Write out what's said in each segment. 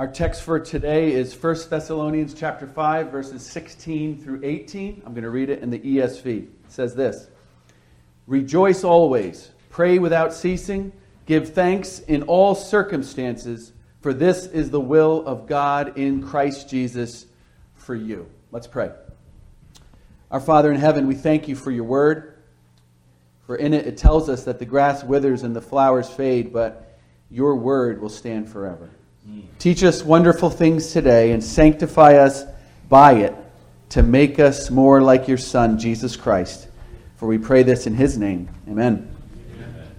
Our text for today is 1 Thessalonians chapter 5 verses 16 through 18. I'm going to read it in the ESV. It says this: Rejoice always, pray without ceasing, give thanks in all circumstances, for this is the will of God in Christ Jesus for you. Let's pray. Our Father in heaven, we thank you for your word. For in it it tells us that the grass withers and the flowers fade, but your word will stand forever. Teach us wonderful things today and sanctify us by it to make us more like your Son, Jesus Christ. For we pray this in his name. Amen. Amen.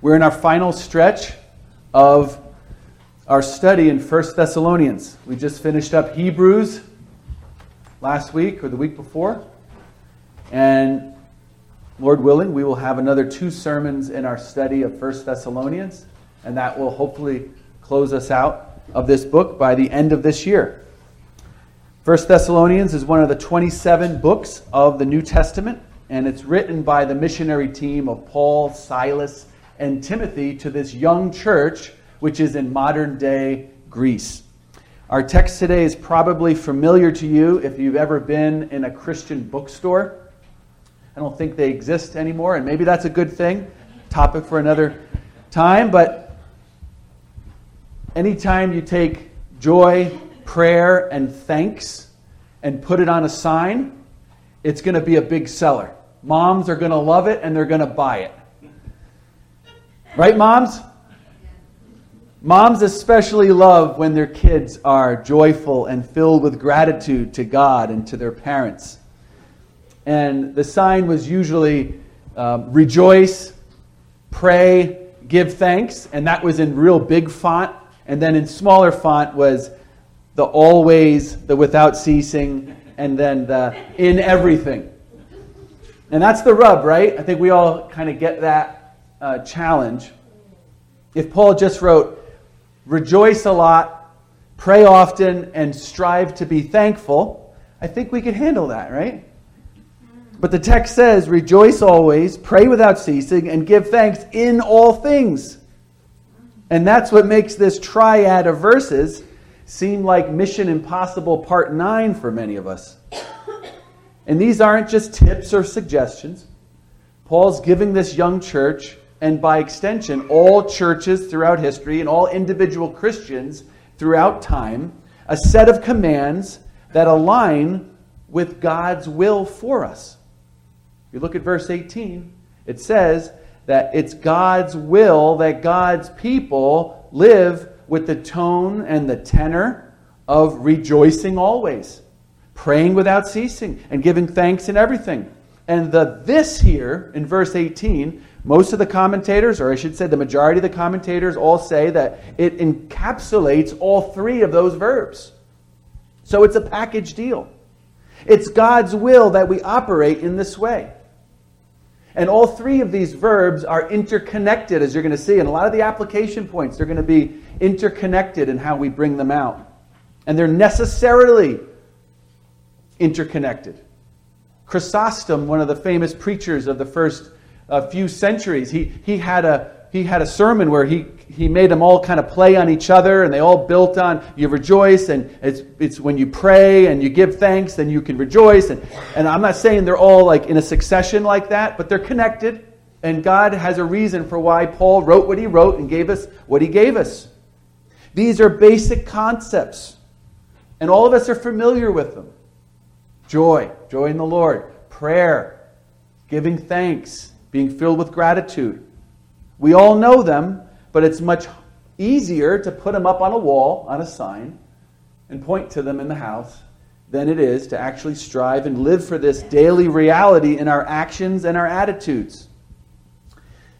We're in our final stretch of our study in 1 Thessalonians. We just finished up Hebrews last week or the week before. And Lord willing, we will have another two sermons in our study of 1 Thessalonians, and that will hopefully close us out of this book by the end of this year. 1 Thessalonians is one of the 27 books of the New Testament, and it's written by the missionary team of Paul, Silas, and Timothy to this young church, which is in modern day Greece. Our text today is probably familiar to you if you've ever been in a Christian bookstore. I don't think they exist anymore, and maybe that's a good thing. Topic for another time, but anytime you take joy, prayer, and thanks and put it on a sign, it's going to be a big seller. Moms are going to love it and they're going to buy it. Right, moms? Moms especially love when their kids are joyful and filled with gratitude to God and to their parents. And the sign was usually um, rejoice, pray, give thanks, and that was in real big font and then in smaller font was the always, the without ceasing, and then the in everything. And that's the rub, right? I think we all kind of get that uh, challenge. If Paul just wrote, rejoice a lot, pray often, and strive to be thankful, I think we could handle that, right? But the text says, rejoice always, pray without ceasing, and give thanks in all things. And that's what makes this triad of verses seem like Mission Impossible Part 9 for many of us. And these aren't just tips or suggestions. Paul's giving this young church, and by extension, all churches throughout history and all individual Christians throughout time, a set of commands that align with God's will for us. If you look at verse 18, it says, that it's God's will that God's people live with the tone and the tenor of rejoicing always, praying without ceasing, and giving thanks in everything. And the this here in verse 18, most of the commentators, or I should say the majority of the commentators, all say that it encapsulates all three of those verbs. So it's a package deal. It's God's will that we operate in this way. And all three of these verbs are interconnected, as you're going to see. And a lot of the application points, they're going to be interconnected in how we bring them out. And they're necessarily interconnected. Chrysostom, one of the famous preachers of the first uh, few centuries, he, he had a he had a sermon where he, he made them all kind of play on each other and they all built on you rejoice and it's, it's when you pray and you give thanks then you can rejoice. And, and i'm not saying they're all like in a succession like that but they're connected and god has a reason for why paul wrote what he wrote and gave us what he gave us. These are basic concepts and all of us are familiar with them. Joy joy in the lord prayer giving thanks being filled with gratitude we all know them, but it's much easier to put them up on a wall, on a sign, and point to them in the house than it is to actually strive and live for this daily reality in our actions and our attitudes.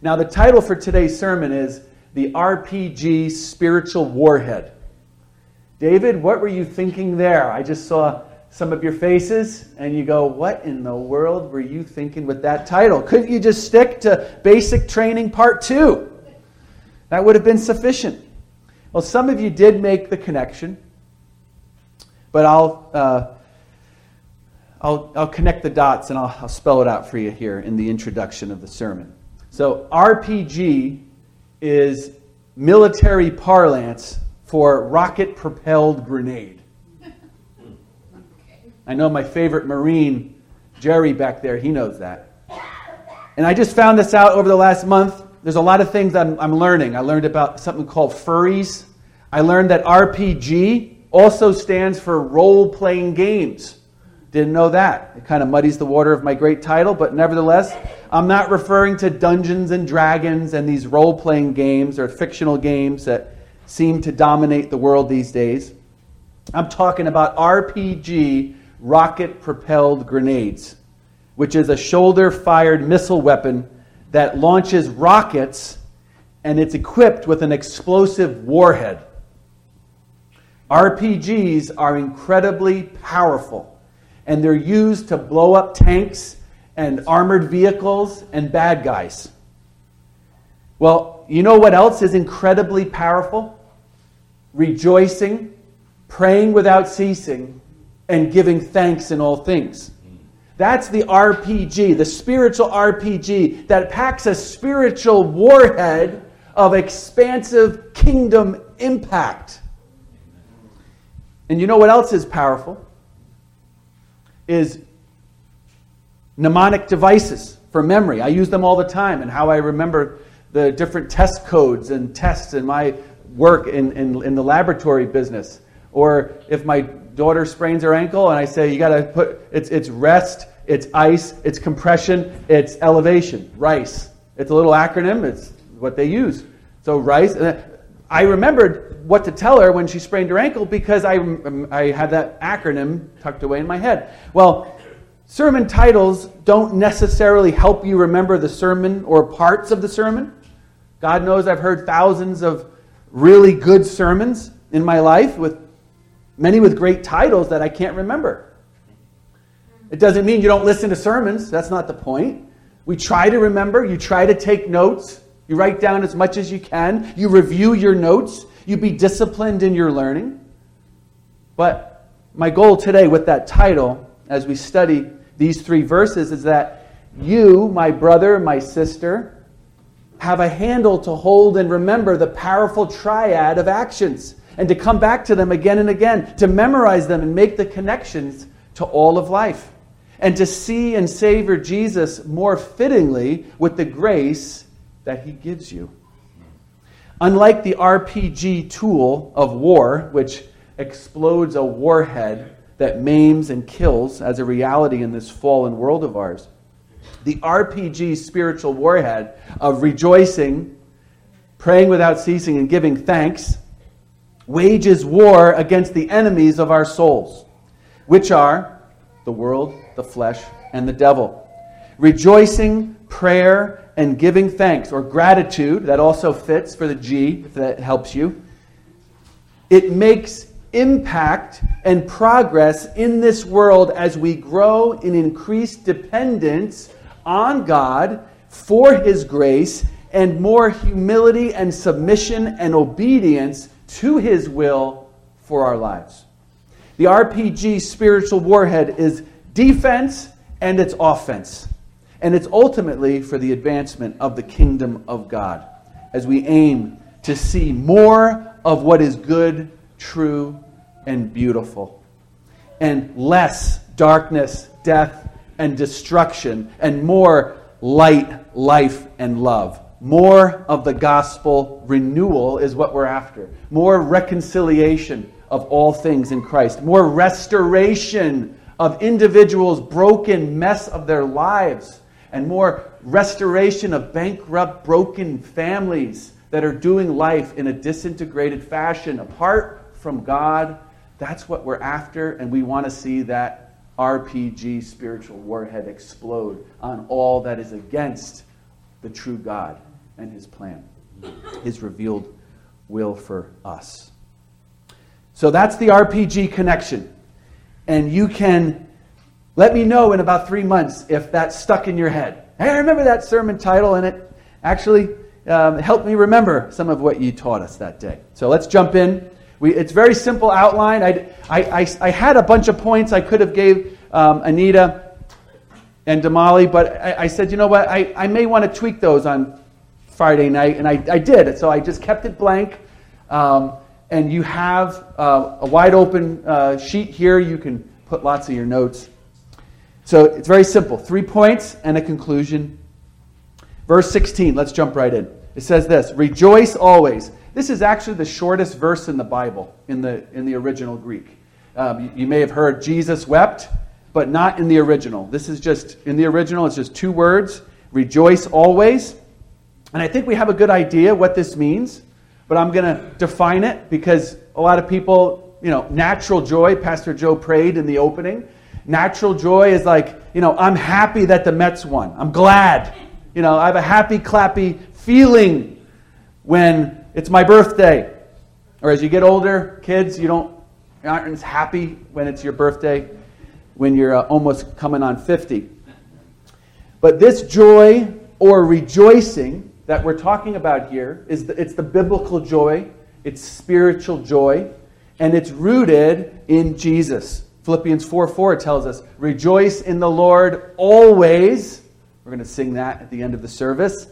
Now, the title for today's sermon is The RPG Spiritual Warhead. David, what were you thinking there? I just saw some of your faces and you go, What in the world were you thinking with that title? Couldn't you just stick to basic training part two? That would have been sufficient. Well, some of you did make the connection, but I'll, uh, I'll, I'll connect the dots and I'll, I'll spell it out for you here in the introduction of the sermon. So, RPG is military parlance for rocket propelled grenade. I know my favorite Marine, Jerry, back there, he knows that. And I just found this out over the last month. There's a lot of things I'm, I'm learning. I learned about something called furries. I learned that RPG also stands for role playing games. Didn't know that. It kind of muddies the water of my great title, but nevertheless, I'm not referring to Dungeons and Dragons and these role playing games or fictional games that seem to dominate the world these days. I'm talking about RPG rocket propelled grenades, which is a shoulder fired missile weapon that launches rockets and it's equipped with an explosive warhead. RPGs are incredibly powerful and they're used to blow up tanks and armored vehicles and bad guys. Well, you know what else is incredibly powerful? Rejoicing, praying without ceasing, and giving thanks in all things. That's the RPG, the spiritual RPG that packs a spiritual warhead of expansive kingdom impact. And you know what else is powerful? Is mnemonic devices for memory. I use them all the time and how I remember the different test codes and tests in my work in, in, in the laboratory business. Or if my daughter sprains her ankle and I say, you got to put, it's, it's rest, it's ice, it's compression, it's elevation, RICE. It's a little acronym, it's what they use. So RICE. I remembered what to tell her when she sprained her ankle because I, um, I had that acronym tucked away in my head. Well, sermon titles don't necessarily help you remember the sermon or parts of the sermon. God knows I've heard thousands of really good sermons in my life with many with great titles that I can't remember. It doesn't mean you don't listen to sermons. That's not the point. We try to remember, you try to take notes, you write down as much as you can, you review your notes, you be disciplined in your learning. But my goal today with that title, as we study these three verses, is that you, my brother, my sister, have a handle to hold and remember the powerful triad of actions and to come back to them again and again, to memorize them and make the connections to all of life, and to see and savor Jesus more fittingly with the grace that he gives you. Unlike the RPG tool of war, which explodes a warhead that maims and kills as a reality in this fallen world of ours, the RPG spiritual warhead of rejoicing, praying without ceasing, and giving thanks wages war against the enemies of our souls, which are the world, the flesh, and the devil. Rejoicing, prayer, and giving thanks, or gratitude, that also fits for the G, if that helps you. It makes impact and progress in this world as we grow in increased dependence on God for His grace and more humility and submission and obedience to his will for our lives. The RPG spiritual warhead is defense and it's offense. And it's ultimately for the advancement of the kingdom of God as we aim to see more of what is good, true, and beautiful, and less darkness, death, and destruction, and more light, life, and love. More of the gospel renewal is what we're after. More reconciliation of all things in Christ. More restoration of individuals' broken mess of their lives. And more restoration of bankrupt, broken families that are doing life in a disintegrated fashion apart from God. That's what we're after, and we want to see that RPG spiritual warhead explode on all that is against the true God and his plan, his revealed will for us. So that's the RPG connection. And you can let me know in about three months if that's stuck in your head. Hey, I remember that sermon title, and it actually um, helped me remember some of what you taught us that day. So let's jump in. We, it's very simple outline. I, I, I, I, had a bunch of points I could have gave um, Anita and Damali, but I, I, said, you know what, I, I may want to tweak those on Friday night, and I, I did. So I just kept it blank. Um, and you have uh, a wide open uh, sheet here. You can put lots of your notes. So it's very simple three points and a conclusion. Verse 16, let's jump right in. It says this Rejoice always. This is actually the shortest verse in the Bible, in the, in the original Greek. Um, you, you may have heard Jesus wept, but not in the original. This is just, in the original, it's just two words rejoice always. And I think we have a good idea what this means, but I'm going to define it because a lot of people, you know, natural joy, Pastor Joe prayed in the opening. Natural joy is like, you know, I'm happy that the Mets won. I'm glad. You know, I have a happy, clappy feeling when it's my birthday. Or as you get older, kids, you don't aren't as happy when it's your birthday, when you're uh, almost coming on 50. But this joy or rejoicing that we're talking about here is the, it's the biblical joy, it's spiritual joy, and it's rooted in Jesus. Philippians 4 4 tells us, Rejoice in the Lord always. We're going to sing that at the end of the service.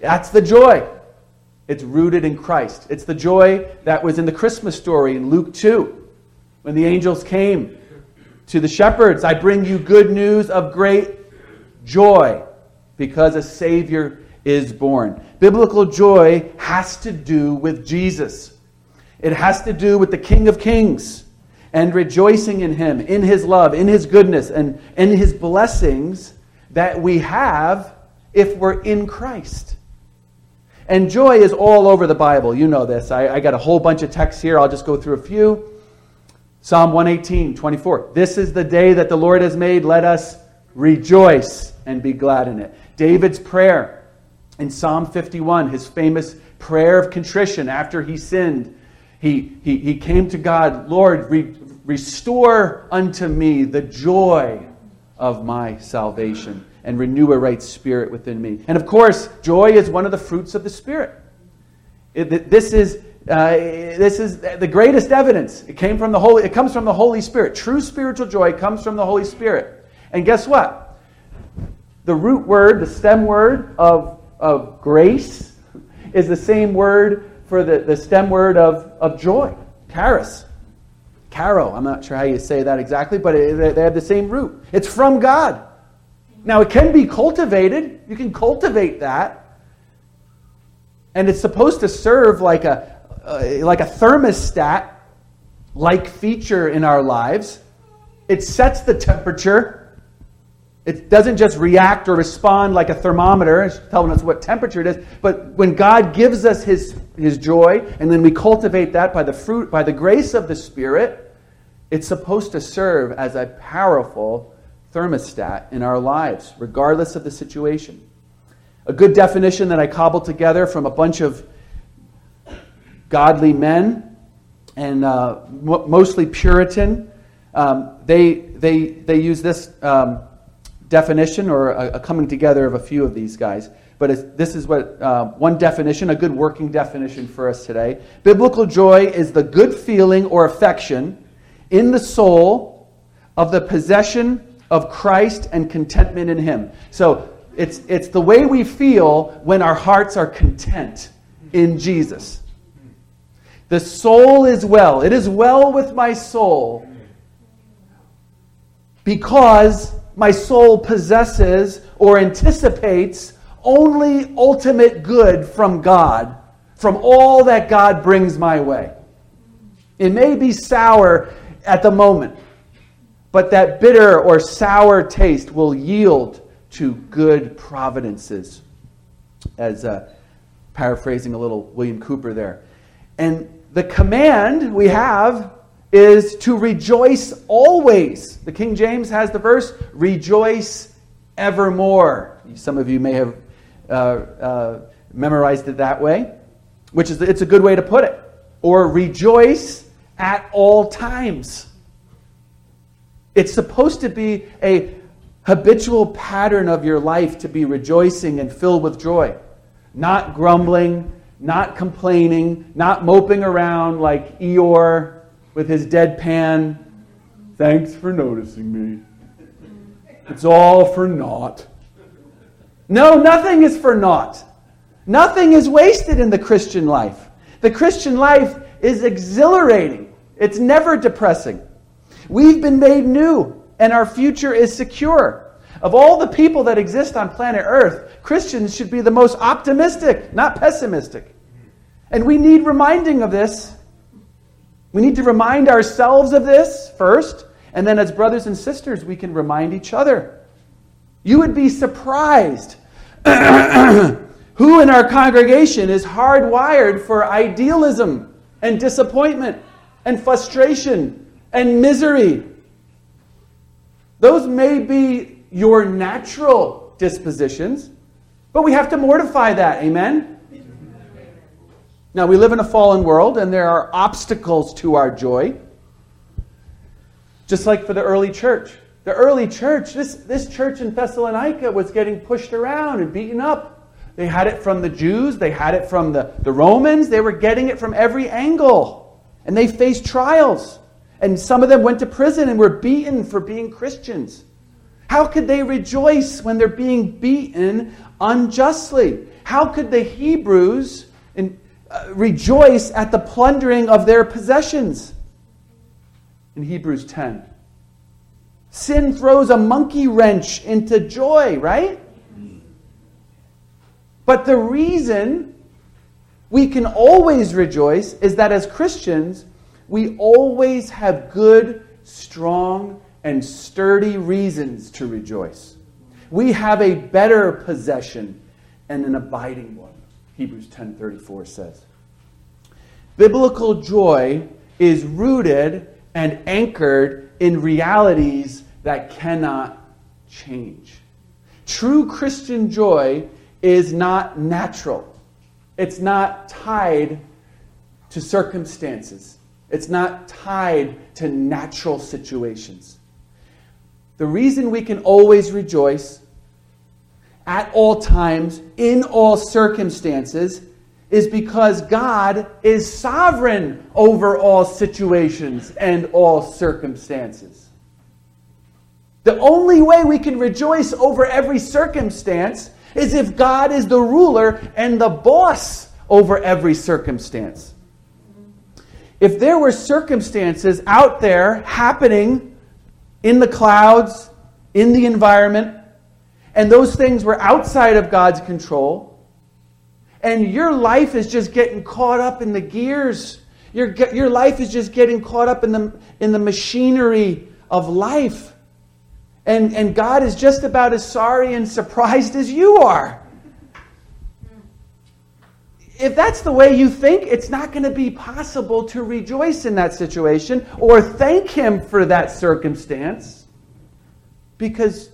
That's the joy. It's rooted in Christ. It's the joy that was in the Christmas story in Luke 2 when the angels came to the shepherds. I bring you good news of great joy because a Savior is born. Biblical joy has to do with Jesus, it has to do with the King of Kings and rejoicing in Him, in His love, in His goodness, and in His blessings that we have if we're in Christ. And joy is all over the Bible. You know this. I, I got a whole bunch of texts here. I'll just go through a few. Psalm 118, 24. This is the day that the Lord has made. Let us rejoice and be glad in it. David's prayer in Psalm 51, his famous prayer of contrition after he sinned. He, he, he came to God, Lord, re, restore unto me the joy of my salvation and renew a right spirit within me. And of course, joy is one of the fruits of the Spirit. It, this is uh, this is the greatest evidence. It came from the Holy. It comes from the Holy Spirit. True spiritual joy comes from the Holy Spirit. And guess what? The root word, the stem word of, of grace, is the same word for the, the stem word of, of joy, charis. Caro. I'm not sure how you say that exactly, but it, they have the same root. It's from God. Now, it can be cultivated. You can cultivate that. And it's supposed to serve like a, uh, like a thermostat like feature in our lives. It sets the temperature. It doesn't just react or respond like a thermometer, telling us what temperature it is. But when God gives us his, his joy, and then we cultivate that by the fruit, by the grace of the Spirit, it's supposed to serve as a powerful thermostat in our lives, regardless of the situation. A good definition that I cobbled together from a bunch of godly men and uh, mostly Puritan, um, they, they, they use this um, definition or a, a, coming together of a few of these guys. But this is what uh, one definition, a good working definition for us today. Biblical joy is the good feeling or affection in the soul of the possession of Christ and contentment in Him. So it's, it's the way we feel when our hearts are content in Jesus. The soul is well. It is well with my soul because my soul possesses or anticipates only ultimate good from God, from all that God brings my way. It may be sour at the moment, but that bitter or sour taste will yield to good providences. As uh, paraphrasing a little William Cowper there. And the command we have is to rejoice always. The King James has the verse, rejoice evermore. Some of you may have uh, uh, memorized it that way, which is it's a good way to put it. Or rejoice at all times. It's supposed to be a habitual pattern of your life to be rejoicing and filled with joy, not grumbling, not complaining, not moping around like Eeyore with his deadpan. Thanks for noticing me. It's all for naught. No, nothing is for naught. Nothing is wasted in the Christian life. The Christian life is exhilarating, it's never depressing. We've been made new, and our future is secure. Of all the people that exist on planet Earth, Christians should be the most optimistic, not pessimistic. And we need reminding of this. We need to remind ourselves of this first, and then as brothers and sisters, we can remind each other. You would be surprised who in our congregation is hardwired for idealism and disappointment and frustration and misery. Those may be your natural dispositions, but we have to mortify that. Amen? Now, we live in a fallen world and there are obstacles to our joy. Just like for the early church. The early church, this, this church in Thessalonica was getting pushed around and beaten up. They had it from the Jews, they had it from the, the Romans, they were getting it from every angle. And they faced trials. And some of them went to prison and were beaten for being Christians. How could they rejoice when they're being beaten unjustly? How could the Hebrews in, rejoice at the plundering of their possessions. In Hebrews 10. Sin throws a monkey wrench into joy, right? But the reason we can always rejoice is that as Christians, we always have good, strong, and sturdy reasons to rejoice. We have a better possession and an abiding one. Hebrews 10:34 says. Biblical joy is rooted and anchored in realities that cannot change. True Christian joy is not natural. It's not tied to circumstances. It's not tied to natural situations. The reason we can always rejoice at all times, in all circumstances, is because God is sovereign over all situations and all circumstances. The only way we can rejoice over every circumstance is if God is the ruler and the boss over every circumstance. If there were circumstances out there happening in the clouds, in the environment, and those things were outside of God's control, and your life is just getting caught up in the gears. Your, your life is just getting caught up in the, in the machinery of life. And, and God is just about as sorry and surprised as you are. If that's the way you think, it's not going to be possible to rejoice in that situation or thank Him for that circumstance because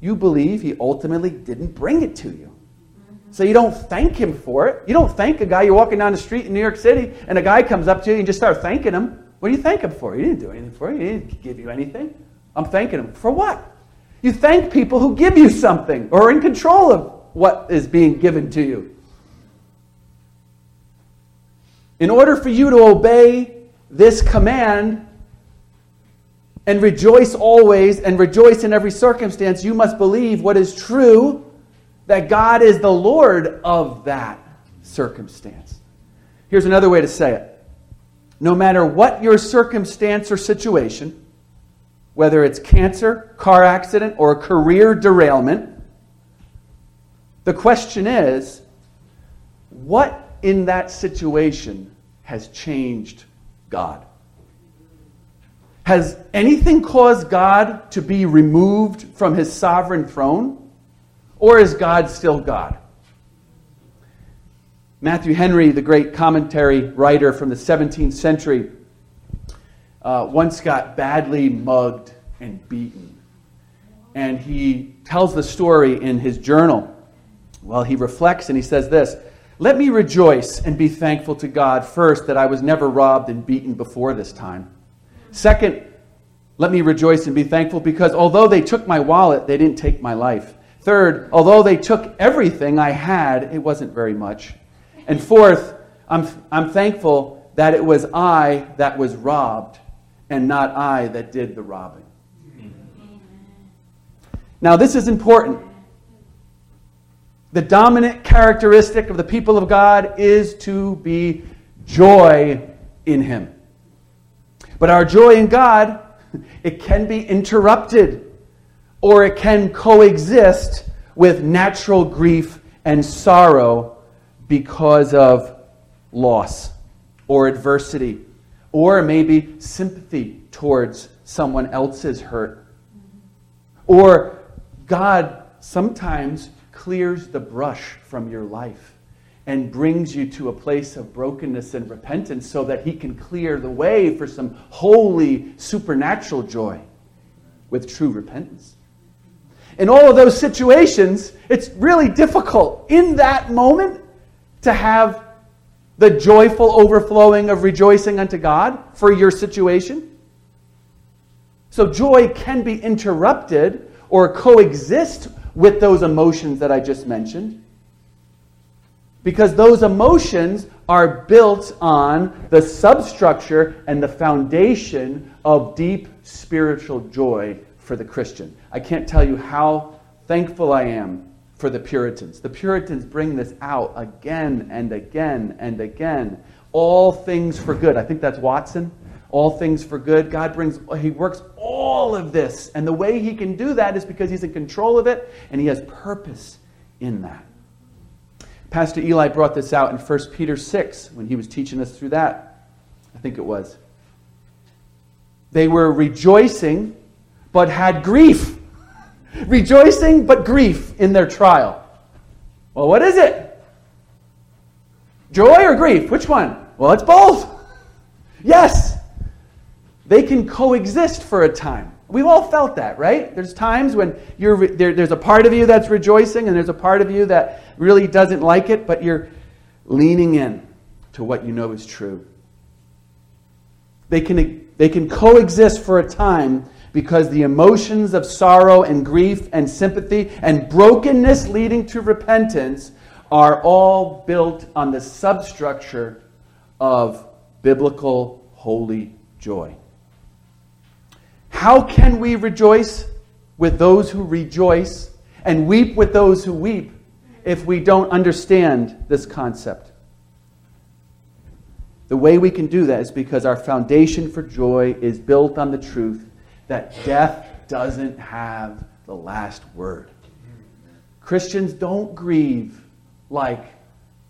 you believe he ultimately didn't bring it to you. So you don't thank him for it. You don't thank a guy you're walking down the street in New York City and a guy comes up to you and you just start thanking him. What do you thank him for? He didn't do anything for you. He didn't give you anything. I'm thanking him. For what? You thank people who give you something or are in control of what is being given to you. In order for you to obey this command, and rejoice always and rejoice in every circumstance, you must believe what is true that God is the Lord of that circumstance. Here's another way to say it no matter what your circumstance or situation, whether it's cancer, car accident, or career derailment, the question is what in that situation has changed God? Has anything caused God to be removed from his sovereign throne? Or is God still God? Matthew Henry, the great commentary writer from the 17th century, uh, once got badly mugged and beaten. And he tells the story in his journal. Well, he reflects and he says this Let me rejoice and be thankful to God first that I was never robbed and beaten before this time. Second, let me rejoice and be thankful because although they took my wallet, they didn't take my life. Third, although they took everything I had, it wasn't very much. And fourth, I'm, I'm thankful that it was I that was robbed and not I that did the robbing. Now, this is important. The dominant characteristic of the people of God is to be joy in Him. But our joy in God, it can be interrupted or it can coexist with natural grief and sorrow because of loss or adversity or maybe sympathy towards someone else's hurt. Or God sometimes clears the brush from your life and brings you to a place of brokenness and repentance so that He can clear the way for some holy, supernatural joy with true repentance. In all of those situations, it's really difficult in that moment to have the joyful overflowing of rejoicing unto God for your situation. So, joy can be interrupted or coexist with those emotions that I just mentioned. Because those emotions are built on the substructure and the foundation of deep spiritual joy for the Christian. I can't tell you how thankful I am for the Puritans. The Puritans bring this out again and again and again. All things for good. I think that's Watson. All things for good. God brings, He works all of this. And the way He can do that is because He's in control of it and He has purpose in that. Pastor Eli brought this out in 1 Peter 6 when he was teaching us through that. I think it was. They were rejoicing, but had grief. Rejoicing, but grief in their trial. Well, what is it? Joy or grief? Which one? Well, it's both. Yes. They can coexist for a time. We've all felt that, right? There's times when you're, there, there's a part of you that's rejoicing and there's a part of you that really doesn't like it, but you're leaning in to what you know is true. They can, they can coexist for a time because the emotions of sorrow and grief and sympathy and brokenness leading to repentance are all built on the substructure of biblical holy joy. How can we rejoice with those who rejoice and weep with those who weep if we don't understand this concept? The way we can do that is because our foundation for joy is built on the truth that death doesn't have the last word. Christians don't grieve like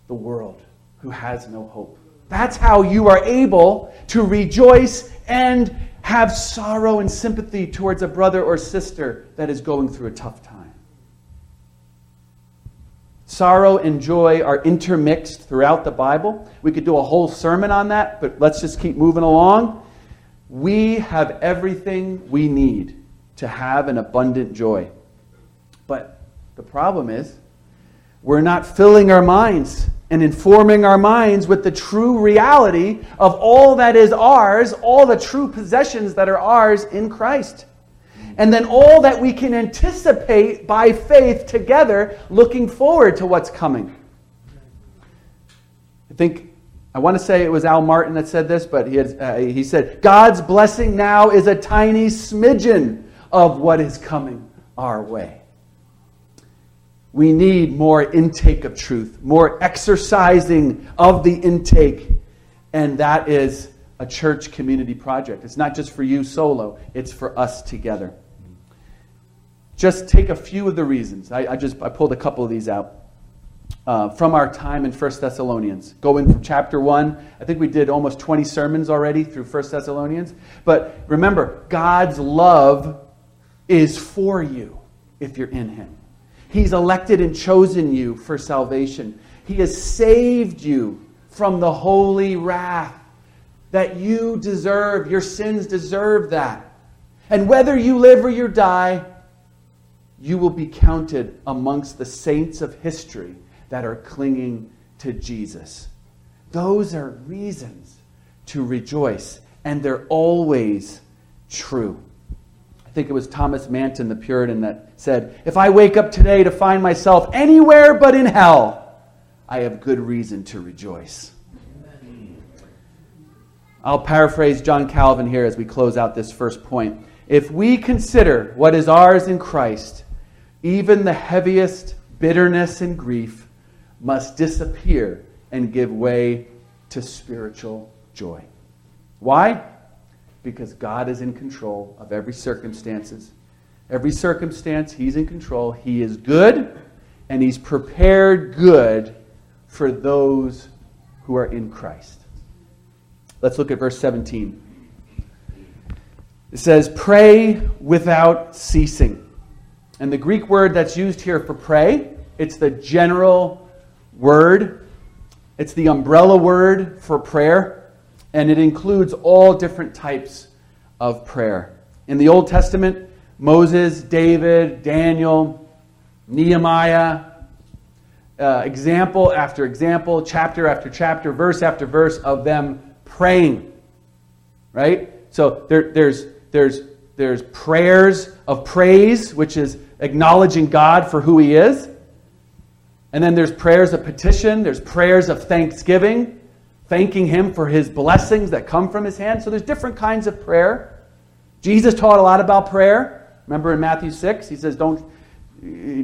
the world who has no hope. That's how you are able to rejoice and have sorrow and sympathy towards a brother or sister that is going through a tough time. Sorrow and joy are intermixed throughout the Bible. We could do a whole sermon on that, but let's just keep moving along. We have everything we need to have an abundant joy. But the problem is, we're not filling our minds and informing our minds with the true reality of all that is ours, all the true possessions that are ours in Christ. And then all that we can anticipate by faith together, looking forward to what's coming. I think, I want to say it was Al Martin that said this, but he, had, uh, he said, God's blessing now is a tiny smidgen of what is coming our way. We need more intake of truth, more exercising of the intake. And that is a church community project. It's not just for you solo, it's for us together. Just take a few of the reasons. I, I just I pulled a couple of these out. Uh, from our time in 1 Thessalonians. Going from chapter 1, I think we did almost 20 sermons already through 1 Thessalonians. But remember, God's love is for you if you're in Him. He's elected and chosen you for salvation. He has saved you from the holy wrath that you deserve. Your sins deserve that. And whether you live or you die, you will be counted amongst the saints of history that are clinging to Jesus. Those are reasons to rejoice, and they're always true I think it was Thomas Manton, the Puritan, that said, If I wake up today to find myself anywhere but in hell, I have good reason to rejoice. I'll paraphrase John Calvin here as we close out this first point. If we consider what is ours in Christ, even the heaviest bitterness and grief must disappear and give way to spiritual joy. Why? Because God is in control of every circumstances. Every circumstance, He's in control. He is good, and He's prepared good for those who are in Christ. Let's look at verse 17. It says, Pray without ceasing. And the Greek word that's used here for pray, it's the general word, it's the umbrella word for prayer, and it includes all different types of prayer. In the Old Testament, Moses, David, Daniel, Nehemiah, uh, example after example, chapter after chapter, verse after verse of them praying. Right? So there, there's, there's, there's prayers of praise, which is acknowledging God for who He is. And then there's prayers of petition, there's prayers of thanksgiving, thanking Him for His blessings that come from His hand. So there's different kinds of prayer. Jesus taught a lot about prayer. Remember in Matthew 6, He says, Don't,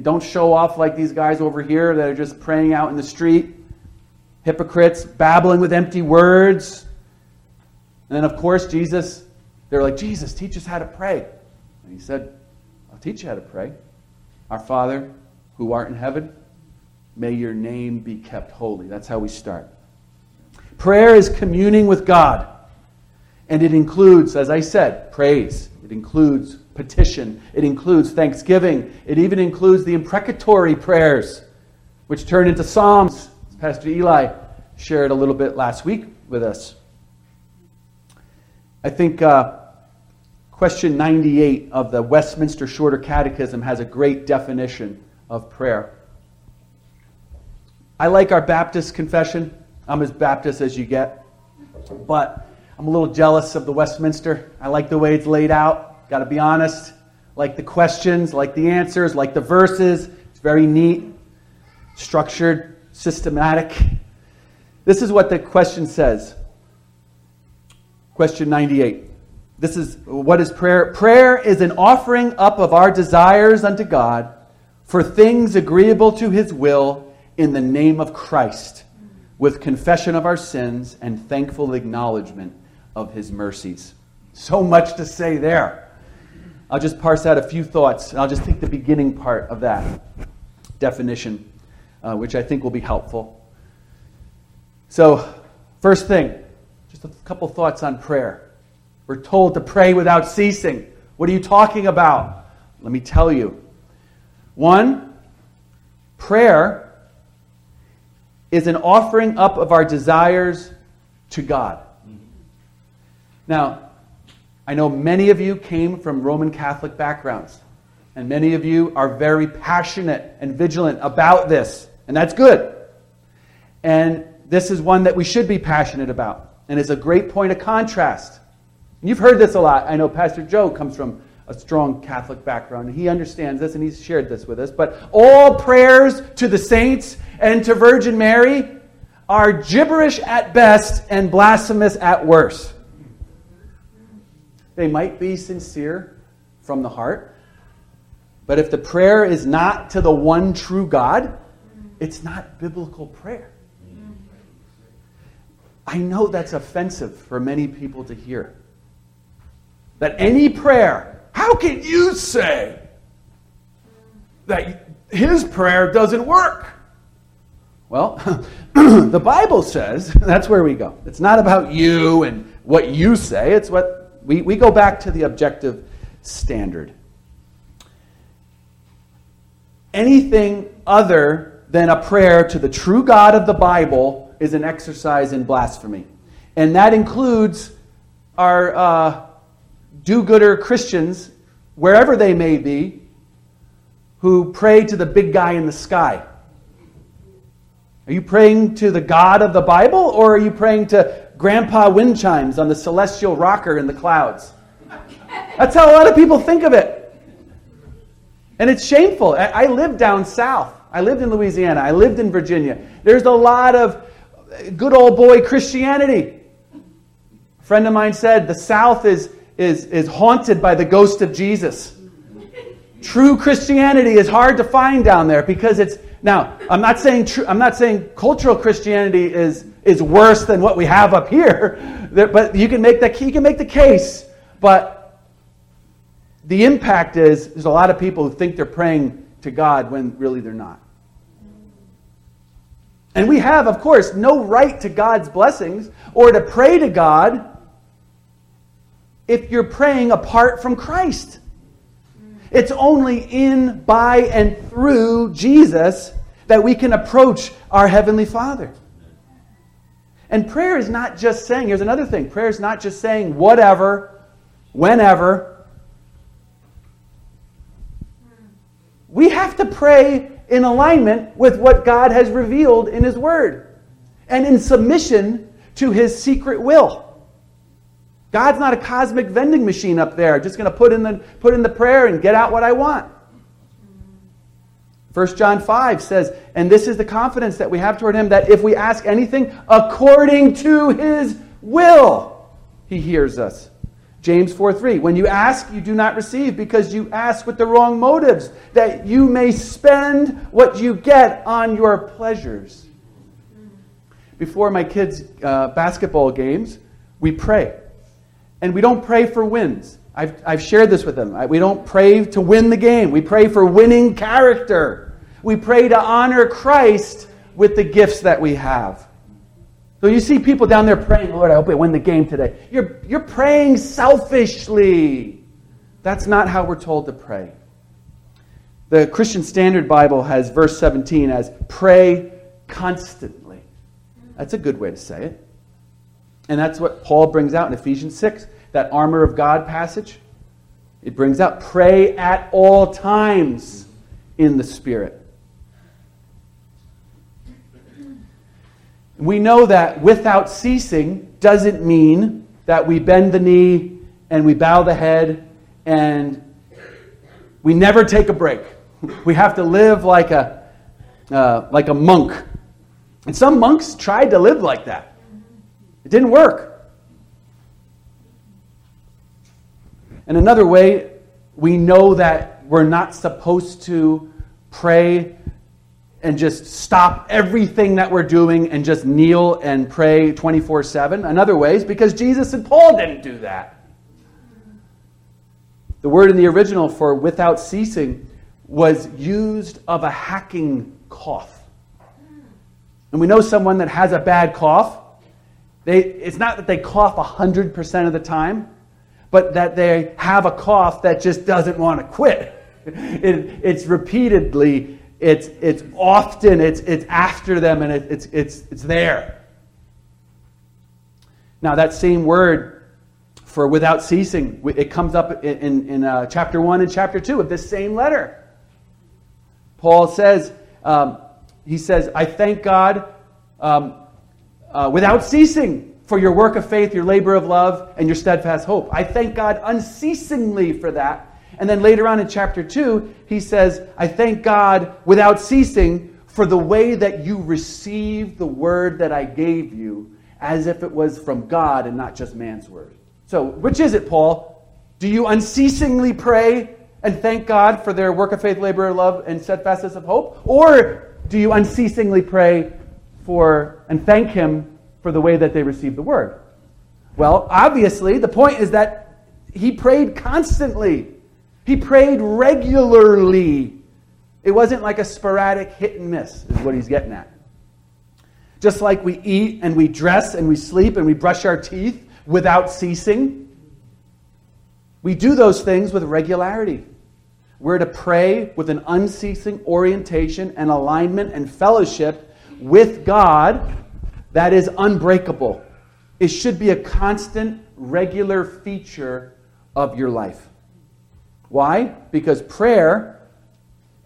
don't show off like these guys over here that are just praying out in the street, hypocrites, babbling with empty words. And then, of course, Jesus, they're like, Jesus, teach us how to pray. And He said, I'll teach you how to pray. Our Father, who art in heaven, may your name be kept holy. That's how we start. Prayer is communing with God. And it includes, as I said, praise. It includes petition. It includes thanksgiving. It even includes the imprecatory prayers, which turn into psalms. Pastor Eli shared a little bit last week with us. I think uh, Question 98 of the Westminster Shorter Catechism has a great definition of prayer. I like our Baptist confession. I'm as Baptist as you get. But I'm a little jealous of the Westminster. I like the way it's laid out. Got to be honest. Like the questions, like the answers, like the verses. It's very neat, structured, systematic. This is what the question says. Question 98. This is what is prayer? Prayer is an offering up of our desires unto God for things agreeable to his will in the name of Christ, with confession of our sins and thankful acknowledgement of his mercies. So much to say there. I'll just parse out a few thoughts, and I'll just take the beginning part of that definition, uh, which I think will be helpful. So, first thing, just a couple thoughts on prayer. We're told to pray without ceasing. What are you talking about? Let me tell you. One, prayer is an offering up of our desires to God. Now, I know many of you came from Roman Catholic backgrounds, and many of you are very passionate and vigilant about this, and that's good. And this is one that we should be passionate about, and is a great point of contrast You've heard this a lot. I know Pastor Joe comes from a strong Catholic background, and he understands this, and he's shared this with us. But all prayers to the saints and to Virgin Mary are gibberish at best and blasphemous at worst. They might be sincere from the heart, but if the prayer is not to the one true God, it's not biblical prayer. I know that's offensive for many people to hear that any prayer, how can you say that his prayer doesn't work? Well, the Bible says that's where we go. It's not about you and what you say, it's what we, we go back to the objective standard. Anything other than a prayer to the true God of the Bible is an exercise in blasphemy. And that includes our. Uh, do gooder Christians, wherever they may be, who pray to the big guy in the sky. Are you praying to the God of the Bible, or are you praying to grandpa wind chimes on the celestial rocker in the clouds? That's how a lot of people think of it. And it's shameful. I lived down south. I lived in Louisiana. I lived in Virginia. There's a lot of good old boy Christianity. A friend of mine said the South is is, is haunted by the ghost of Jesus. True Christianity is hard to find down there because it's Now, I'm not saying tr- I'm not saying cultural Christianity is is worse than what we have up here, but you can make that you can make the case. But the impact is there's a lot of people who think they're praying to God when really they're not. And we have, of course, no right to God's blessings or to pray to God if you're praying apart from Christ. It's only in, by, and through Jesus that we can approach our Heavenly Father. And prayer is not just saying, here's another thing prayer is not just saying whatever, whenever. We have to pray in alignment with what God has revealed in His Word and in submission to His secret will. God's not a cosmic vending machine up there, just going to put in the put in the prayer and get out what I want. 1 John 5 says, and this is the confidence that we have toward him that if we ask anything according to his will, he hears us. James 4 3, when you ask, you do not receive because you ask with the wrong motives, that you may spend what you get on your pleasures. Before my kids' uh, basketball games, we pray. And we don't pray for wins. I've, I've shared this with them. We don't pray to win the game. We pray for winning character. We pray to honor Christ with the gifts that we have. So you see people down there praying, Lord, I hope I win the game today. You're, you're praying selfishly. That's not how we're told to pray. The Christian Standard Bible has verse 17 as pray constantly. That's a good way to say it. And that's what Paul brings out in Ephesians 6, that armor of God passage. It brings out pray at all times in the Spirit. We know that without ceasing doesn't mean that we bend the knee and we bow the head and we never take a break. We have to live like a, uh, like a monk. And some monks tried to live like that. It didn't work. And another way, we know that we're not supposed to pray and just stop everything that we're doing and just kneel and pray 24 7. Another way is because Jesus and Paul didn't do that. The word in the original for without ceasing was used of a hacking cough. And we know someone that has a bad cough. They, it's not that they cough 100% of the time, but that they have a cough that just doesn't want to quit. It, it's repeatedly it's, it's often, it's, it's after them, and it, it's, it's, it's there. Now, that same word for without ceasing, it comes up in, in, in uh, chapter 1 and chapter 2 of this same letter. Paul says, um, he says, I thank God um, uh, without ceasing for your work of faith, your labor of love, and your steadfast hope. I thank God unceasingly for that and then later on in chapter 2, he says, I thank God without ceasing for the way that you received the word that I gave you as if it was from God and not just man's word. So, which is it, Paul? Do you unceasingly pray and thank God for their work of faith, labor of love, and steadfastness of hope? Or do you unceasingly pray for and thank Him for the way that they received the word? Well, obviously, the point is that he prayed constantly. He prayed regularly. It wasn't like a sporadic hit and miss, is what he's getting at. Just like we eat and we dress and we sleep and we brush our teeth without ceasing, we do those things with regularity. We're to pray with an unceasing orientation and alignment and fellowship with God that is unbreakable. It should be a constant, regular feature of your life. Why? Because prayer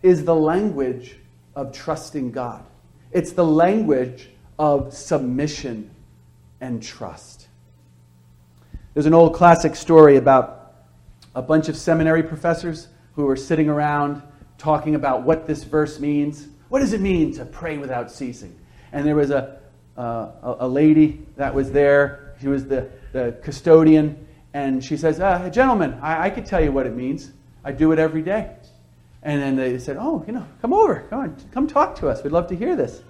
is the language of trusting God, it's the language of submission and trust. There's an old classic story about a bunch of seminary professors who were sitting around talking about what this verse means. What does it mean to pray without ceasing? And there was a, uh, a lady that was there. She was the, the custodian. And she says, uh, Gentlemen, I, I could tell you what it means. I do it every day. And then they said, Oh, you know, come over, come on, come talk to us. We'd love to hear this.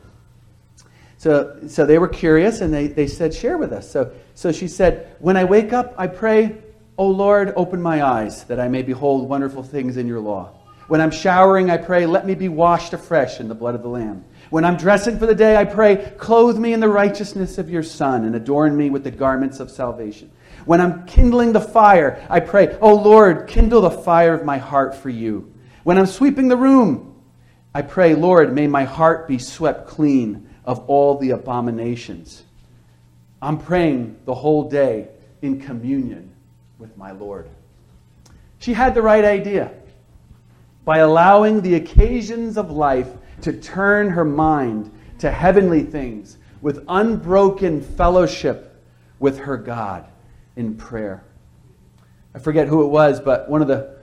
So, so they were curious and they, they said, Share with us. So, so she said, When I wake up, I pray, O Lord, open my eyes that I may behold wonderful things in your law. When I'm showering, I pray, Let me be washed afresh in the blood of the Lamb. When I'm dressing for the day, I pray, Clothe me in the righteousness of your Son and adorn me with the garments of salvation. When I'm kindling the fire, I pray, Oh Lord, kindle the fire of my heart for you. When I'm sweeping the room, I pray, Lord, may my heart be swept clean of all the abominations. I'm praying the whole day in communion with my Lord. She had the right idea. By allowing the occasions of life to turn her mind to heavenly things with unbroken fellowship with her God in prayer. I forget who it was, but one of the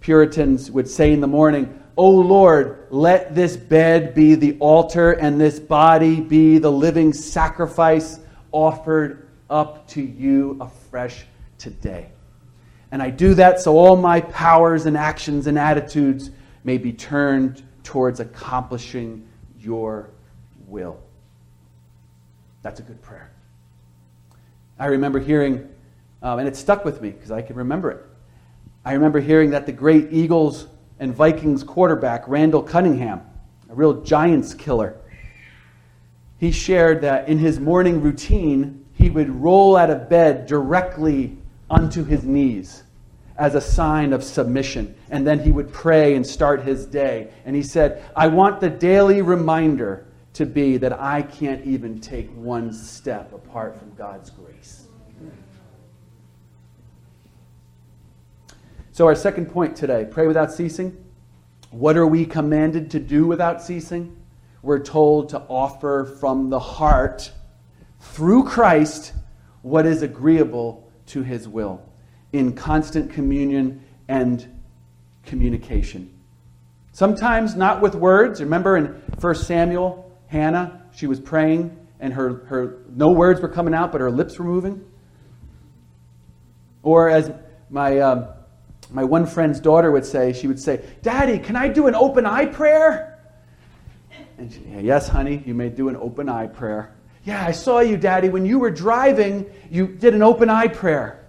Puritans would say in the morning, O Lord, let this bed be the altar and this body be the living sacrifice offered up to you afresh today. And I do that so all my powers and actions and attitudes may be turned towards accomplishing your will. That's a good prayer. I remember hearing, um, and it stuck with me because I can remember it. I remember hearing that the great Eagles and Vikings quarterback, Randall Cunningham, a real Giants killer, he shared that in his morning routine, he would roll out of bed directly onto his knees as a sign of submission. And then he would pray and start his day. And he said, I want the daily reminder to be that I can't even take one step apart from God's grace. So, our second point today pray without ceasing. What are we commanded to do without ceasing? We're told to offer from the heart, through Christ, what is agreeable to his will, in constant communion and communication. Sometimes not with words. Remember in 1 Samuel, Hannah, she was praying and her, her no words were coming out, but her lips were moving. Or as my um, my one friend's daughter would say, she would say, Daddy, can I do an open eye prayer? And she, yes, honey, you may do an open eye prayer. Yeah, I saw you, Daddy. When you were driving, you did an open eye prayer.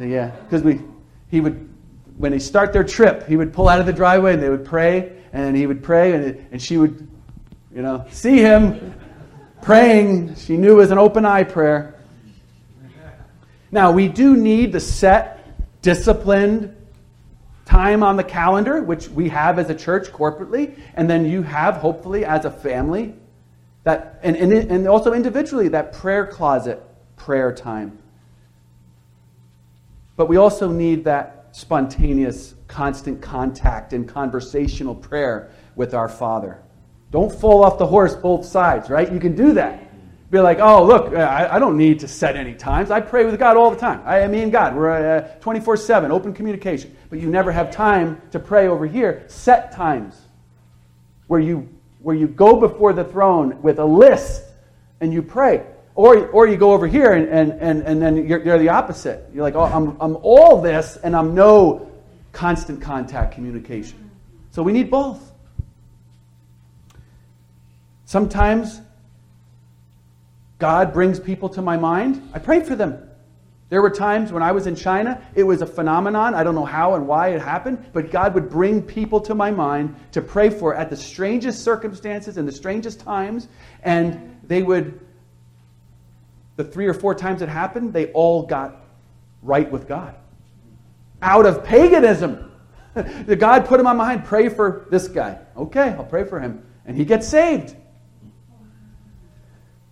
Yeah, because we, he would, when they start their trip, he would pull out of the driveway and they would pray, and he would pray, and, and she would, you know, see him praying. She knew it was an open eye prayer. Now, we do need the set, disciplined, time on the calendar, which we have as a church corporately, and then you have, hopefully, as a family, that, and, and, and also individually, that prayer closet prayer time. But we also need that spontaneous, constant contact and conversational prayer with our Father. Don't fall off the horse both sides, right? You can do that be like, oh, look, I, I, don't need to set any times. I pray with God all the time. I, me and God, we're 24 uh, 7, open communication. But you never have time to pray over here. Set times where you, where you go before the throne with a list and you pray. Or, or you go over here and, and, and, and then you're, you're the opposite. You're like, oh, I'm, I'm all this and I'm no constant contact communication. So we need both. Sometimes God brings people to my mind, I pray for them. There were times when I was in China, it was a phenomenon. I don't know how and why it happened, but God would bring people to my mind to pray for at the strangest circumstances and the strangest times. And they would, the three or four times it happened, they all got right with God. Out of paganism. the God put him on my mind, pray for this guy. Okay, I'll pray for him. And he gets saved.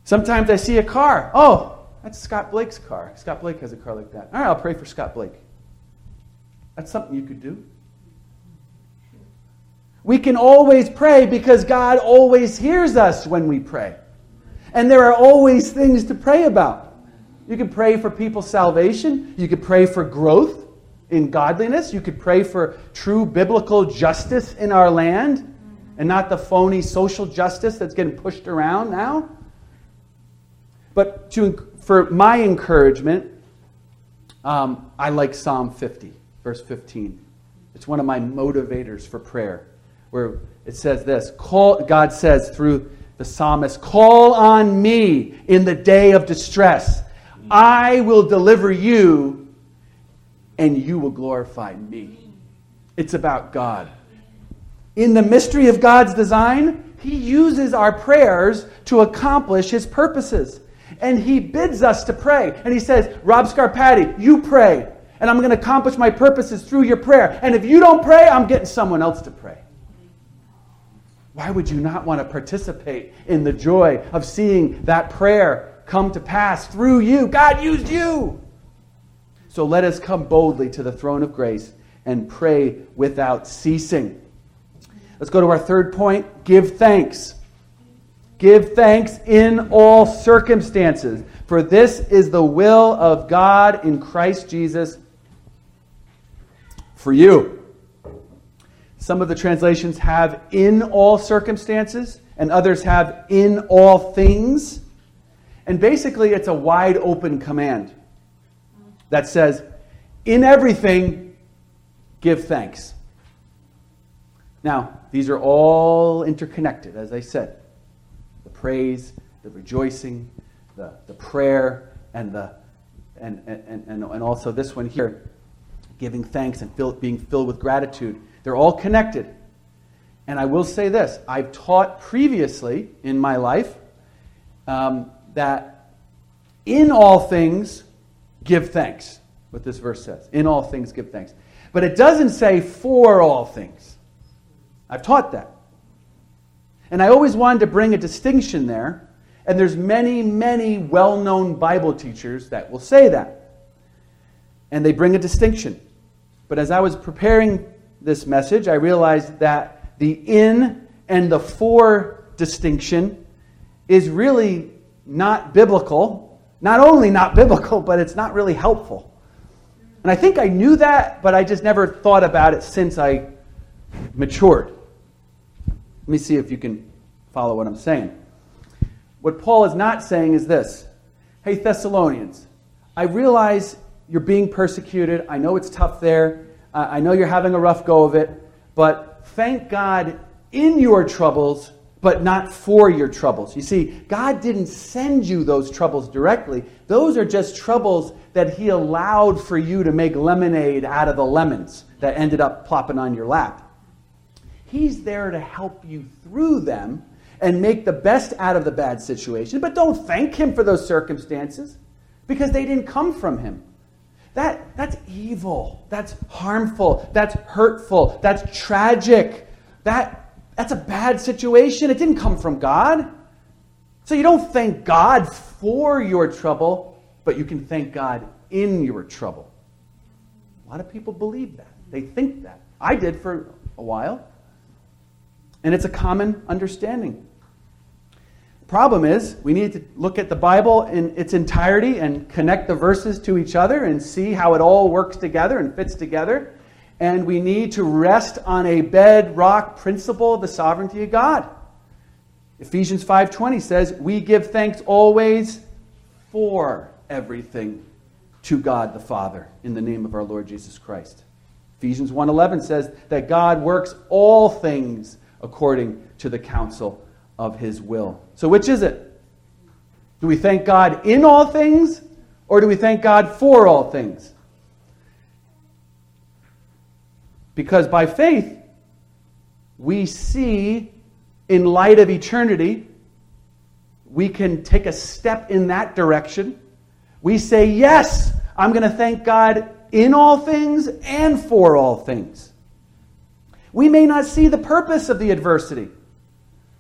Sometimes I see a car. Oh, that's Scott Blake's car. Scott Blake has a car like that. All right, I'll pray for Scott Blake. That's something you could do. We can always pray because God always hears us when we pray. And there are always things to pray about. You could pray for people's salvation. You could pray for growth in godliness. You could pray for true biblical justice in our land and not the phony social justice that's getting pushed around now. But to, for my encouragement, um, I like Psalm 50, verse 15. It's one of my motivators for prayer, where it says this call, God says through the psalmist, Call on me in the day of distress. I will deliver you, and you will glorify me. It's about God. In the mystery of God's design, He uses our prayers to accomplish His purposes. And He bids us to pray. And He says, Rob Scarpati, you pray. And I'm going to accomplish my purposes through your prayer. And if you don't pray, I'm getting someone else to pray. Why would you not want to participate in the joy of seeing that prayer come to pass through you? God used you. So let us come boldly to the throne of grace and pray without ceasing. Let's go to our third point give thanks. Give thanks in all circumstances, for this is the will of God in Christ Jesus for you. Some of the translations have in all circumstances, and others have in all things. And basically, it's a wide open command that says, in everything, give thanks. Now, these are all interconnected, as I said praise, the rejoicing, the, the prayer, and, the, and, and, and, and also this one here giving thanks and fill, being filled with gratitude. They're all connected. And I will say this I've taught previously in my life um, that in all things, give thanks. What this verse says. In all things, give thanks. But it doesn't say for all things. I've taught that. And I always wanted to bring a distinction there. And there's many, many well known Bible teachers that will say that. And they bring a distinction. But as I was preparing this message, I realized that the in and the for distinction is really not biblical. Not only not biblical, but it's not really helpful. And I think I knew that, but I just never thought about it since I matured. Let me see if you can follow what I'm saying. What Paul is not saying is this Hey, Thessalonians, I realize you're being persecuted. I know it's tough there. I know you're having a rough go of it. But thank God in your troubles, but not for your troubles. You see, God didn't send you those troubles directly. Those are just troubles that He allowed for you to make lemonade out of the lemons that ended up plopping on your lap. He's there to help you through them and make the best out of the bad situation. But don't thank Him for those circumstances because they didn't come from Him. That, that's evil. That's harmful. That's hurtful. That's tragic. That, that's a bad situation. It didn't come from God. So you don't thank God for your trouble, but you can thank God in your trouble. A lot of people believe that. They think that. I did for a while. And it's a common understanding. Problem is, we need to look at the Bible in its entirety and connect the verses to each other and see how it all works together and fits together. And we need to rest on a bedrock principle of the sovereignty of God. Ephesians 5:20 says, "We give thanks always for everything to God the Father in the name of our Lord Jesus Christ." Ephesians 1:11 says that God works all things according to the counsel of his will. So, which is it? Do we thank God in all things, or do we thank God for all things? Because by faith, we see in light of eternity, we can take a step in that direction. We say, Yes, I'm going to thank God in all things and for all things. We may not see the purpose of the adversity.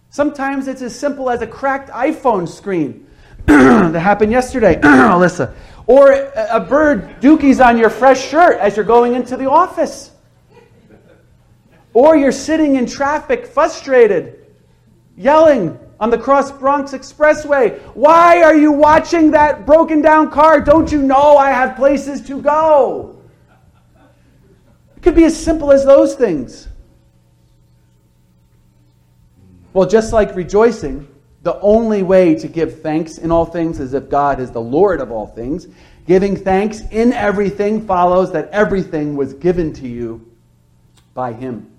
Sometimes it's as simple as a cracked iPhone screen that happened yesterday, Alyssa. Or a bird dookies on your fresh shirt as you're going into the office. Or you're sitting in traffic frustrated, yelling on the Cross Bronx Expressway. Why are you watching that broken down car? Don't you know I have places to go? It could be as simple as those things. Well, just like rejoicing, the only way to give thanks in all things is if God is the Lord of all things. Giving thanks in everything follows that everything was given to you by Him.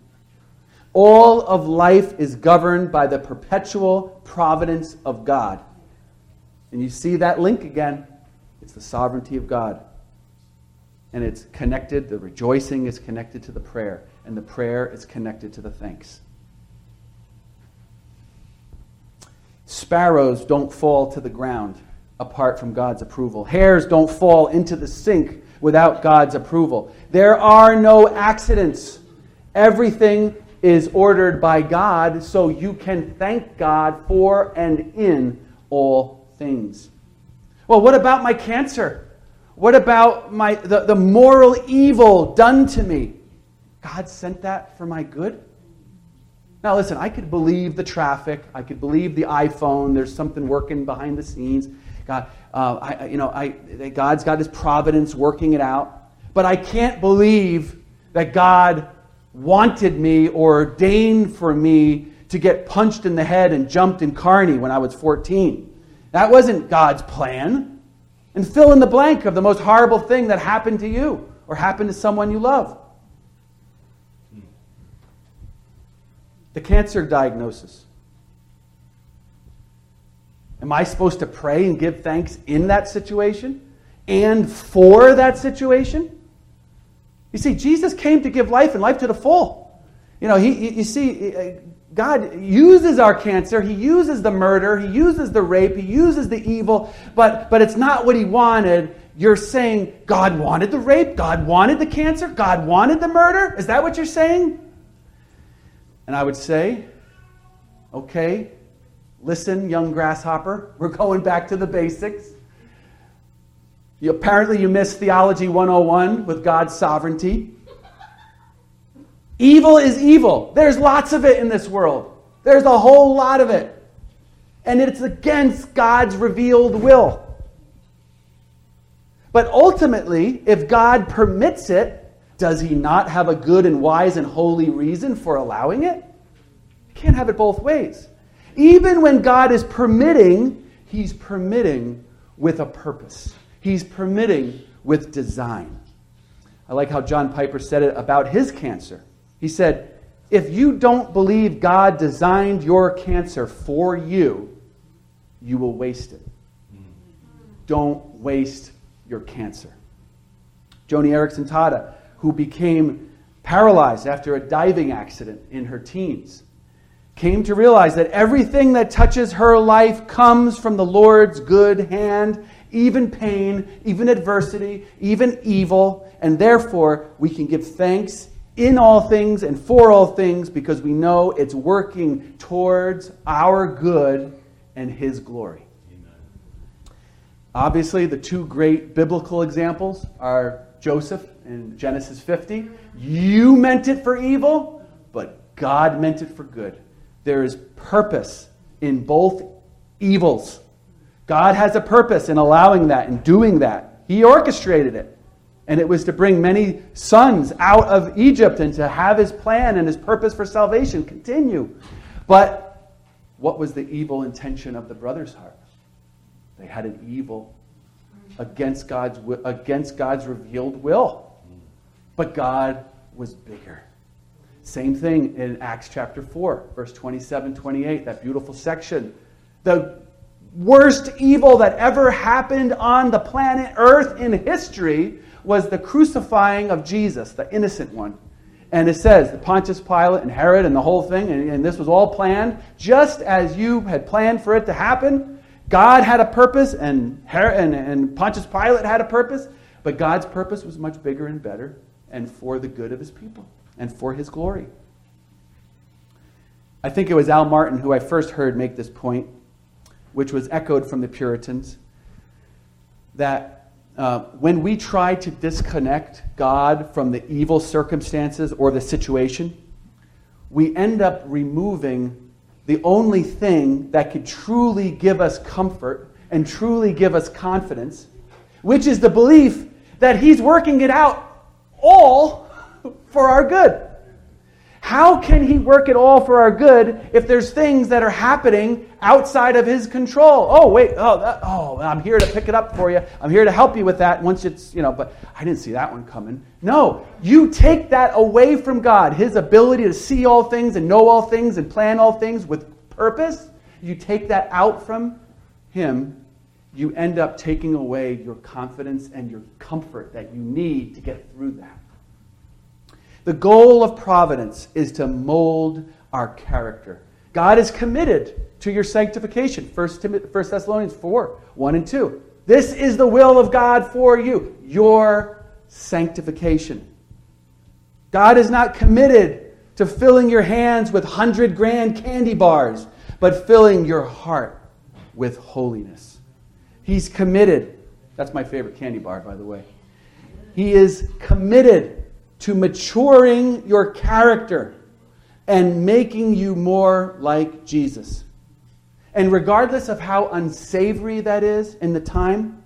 All of life is governed by the perpetual providence of God. And you see that link again. It's the sovereignty of God. And it's connected, the rejoicing is connected to the prayer, and the prayer is connected to the thanks. Sparrows don't fall to the ground apart from God's approval. Hairs don't fall into the sink without God's approval. There are no accidents. Everything is ordered by God, so you can thank God for and in all things. Well, what about my cancer? What about my, the, the moral evil done to me? God sent that for my good? Now, listen, I could believe the traffic. I could believe the iPhone. There's something working behind the scenes. God, uh, I, you know, I, God's got his providence working it out. But I can't believe that God wanted me or ordained for me to get punched in the head and jumped in carny when I was 14. That wasn't God's plan. And fill in the blank of the most horrible thing that happened to you or happened to someone you love. The cancer diagnosis. Am I supposed to pray and give thanks in that situation and for that situation? You see, Jesus came to give life and life to the full. You know, he, you see, uh, God uses our cancer, He uses the murder, He uses the rape, He uses the evil, but, but it's not what He wanted. You're saying God wanted the rape, God wanted the cancer, God wanted the murder? Is that what you're saying? And I would say, okay, listen, young grasshopper, we're going back to the basics. You, apparently, you missed Theology 101 with God's sovereignty. Evil is evil. There's lots of it in this world, there's a whole lot of it. And it's against God's revealed will. But ultimately, if God permits it, does he not have a good and wise and holy reason for allowing it? You can't have it both ways. Even when God is permitting, he's permitting with a purpose. He's permitting with design. I like how John Piper said it about his cancer. He said, If you don't believe God designed your cancer for you, you will waste it. Don't waste your cancer. Joni Eareckson Tada, who became paralyzed after a diving accident in her teens, came to realize that everything that touches her life comes from the Lord's good hand even pain, even adversity, even evil, and therefore we can give thanks in all things and for all things because we know it's working towards our good and His glory. Amen. Obviously, the two great biblical examples are Joseph in Genesis 50. You meant it for evil, but God meant it for good. There is purpose in both evils. God has a purpose in allowing that and doing that. He orchestrated it. And it was to bring many sons out of Egypt and to have his plan and his purpose for salvation continue. But what was the evil intention of the brothers' heart? They had an evil against God's, against God's revealed will. But God was bigger. Same thing in Acts chapter 4, verse 27 28, that beautiful section. The worst evil that ever happened on the planet Earth in history was the crucifying of Jesus, the innocent one. And it says, the Pontius Pilate and Herod and the whole thing, and, and this was all planned just as you had planned for it to happen. God had a purpose, and, Herod, and, and Pontius Pilate had a purpose, but God's purpose was much bigger and better and for the good of his people and for his glory. I think it was Al Martin who I first heard make this point which was echoed from the Puritans, that uh, when we try to disconnect God from the evil circumstances or the situation, we end up removing the only thing that could truly give us comfort and truly give us confidence, which is the belief that He's working it out all for our good. How can He work it all for our good if there's things that are happening outside of His control? Oh, wait, oh, that, oh, I'm here to pick it up for you. I'm here to help you with that once it's, you know, but I didn't see that one coming. No, you take that away from God, His ability to see all things and know all things and plan all things with purpose. You take that out from Him, you end up taking away your confidence and your comfort that you need to get through that. The goal of providence is to mold our character. God is committed to your sanctification. 1 Thessalonians 4 1 and 2. This is the will of God for you, your sanctification. God is not committed to filling your hands with 100 grand candy bars, but filling your heart with holiness. He's committed. That's my favorite candy bar, by the way. He is committed to maturing your character and making you more like Jesus. And regardless of how unsavory that is in the time,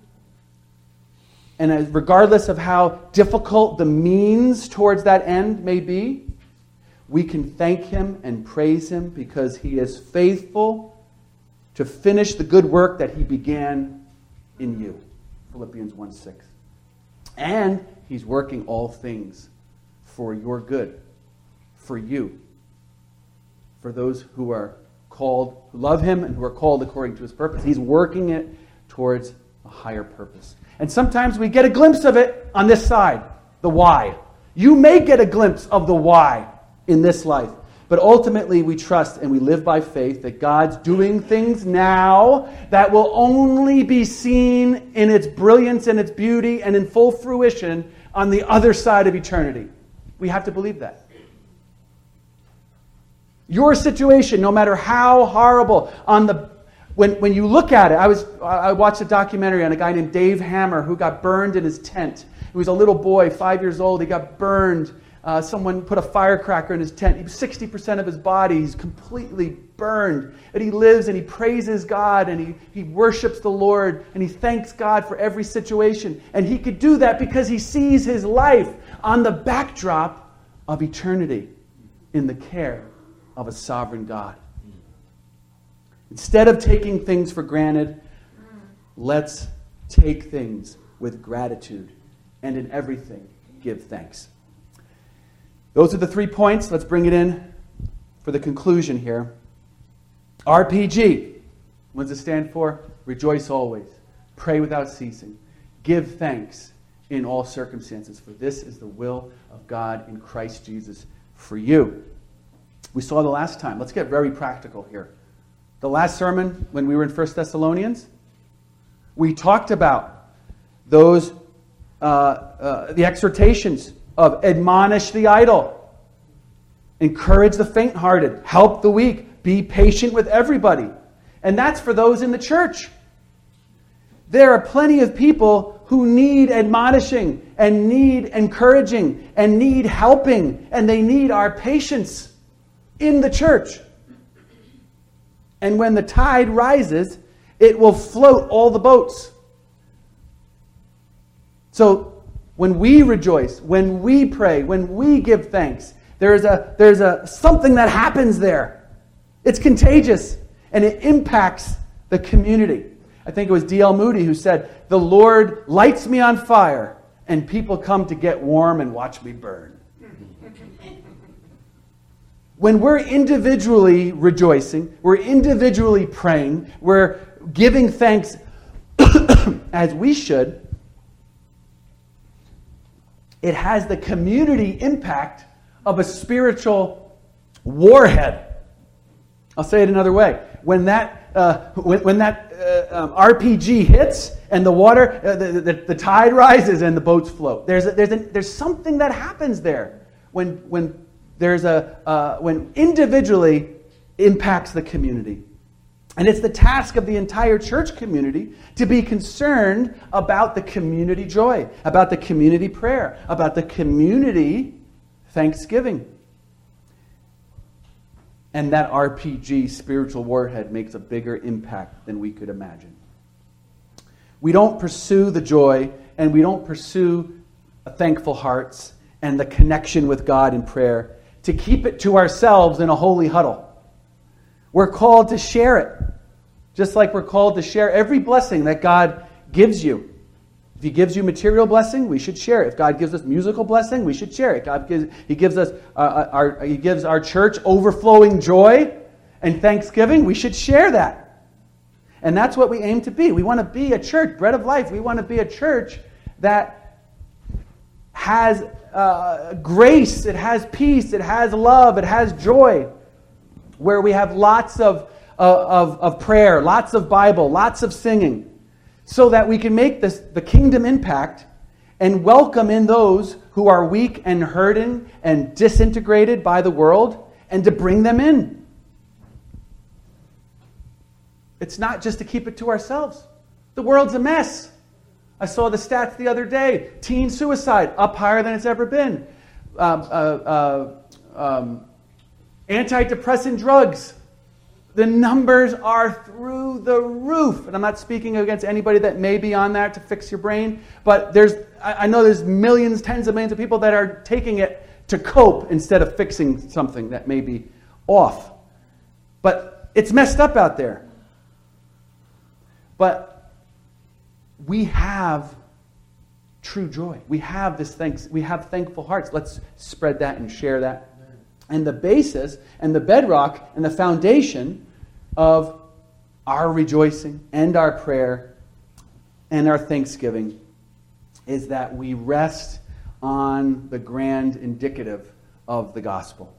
and regardless of how difficult the means towards that end may be, we can thank Him and praise Him because He is faithful to finish the good work that He began in you. Philippians 1 6. And He's working all things for your good, for you, for those who are called, who love Him and who are called according to His purpose. He's working it towards a higher purpose. And sometimes we get a glimpse of it on this side, the why. You may get a glimpse of the why in this life. But ultimately, we trust and we live by faith that God's doing things now that will only be seen in its brilliance and its beauty and in full fruition on the other side of eternity. We have to believe that. Your situation, no matter how horrible, on the when, when you look at it, I was I watched a documentary on a guy named Dave Hammer who got burned in his tent. He was a little boy, five years old. He got burned. Uh, someone put a firecracker in his tent. He 60% of his body, he's completely burned. And he lives and he praises God and he, he worships the Lord and he thanks God for every situation. And he could do that because he sees his life on the backdrop of eternity in the care of a sovereign God. Instead of taking things for granted, let's take things with gratitude and in everything give thanks. Those are the three points. Let's bring it in for the conclusion here. RPG. What does it stand for? Rejoice always. Pray without ceasing. Give thanks in all circumstances, for this is the will of God in Christ Jesus for you. We saw the last time. Let's get very practical here. The last sermon, when we were in 1 Thessalonians, we talked about those, uh, uh, the exhortations of admonish the idle, encourage the faint hearted, help the weak, be patient with everybody. And that's for those in the church. There are plenty of people who need admonishing and need encouraging and need helping, and they need our patience in the church. And when the tide rises, it will float all the boats. So when we rejoice, when we pray, when we give thanks, there's a there's a something that happens there. It's contagious and it impacts the community. I think it was D.L. Moody who said, The Lord lights me on fire, and people come to get warm and watch me burn. when we're individually rejoicing, we're individually praying, we're giving thanks as we should, it has the community impact of a spiritual warhead. I'll say it another way. When that, uh, when, when that uh, um, RPG hits and the water, uh, the, the, the, tide rises and the boats float. There's, a, there's, a, there's something that happens there when, when, there's a, uh, when individually impacts the community. And it's the task of the entire church community to be concerned about the community joy, about the community prayer, about the community thanksgiving. And that RPG, spiritual warhead, makes a bigger impact than we could imagine. We don't pursue the joy and we don't pursue thankful hearts and the connection with God in prayer to keep it to ourselves in a holy huddle. We're called to share it, just like we're called to share every blessing that God gives you. If He gives you material blessing, we should share it. If God gives us musical blessing, we should share it. God gives, He gives us uh, uh our, He gives our church overflowing joy and thanksgiving. We should share that, and that's what we aim to be. We want to be a church, bread of life. We want to be a church that has uh, grace, it has peace, it has love, it has joy, where we have lots of, uh, of, of prayer, lots of Bible, lots of singing, so that we can make this, the kingdom impact and welcome in those who are weak and hurting and disintegrated by the world and to bring them in. It's not just to keep it to ourselves. The world's a mess. I saw the stats the other day teen suicide up higher than it's ever been. Um, uh, uh, um, antidepressant drugs. The numbers are through the roof. And I'm not speaking against anybody that may be on that to fix your brain, but there's, I know there's millions, tens of millions of people that are taking it to cope instead of fixing something that may be off. But it's messed up out there. But we have true joy. We have this thanks, we have thankful hearts. Let's spread that and share that. And the basis and the bedrock and the foundation of our rejoicing and our prayer and our thanksgiving is that we rest on the grand indicative of the gospel.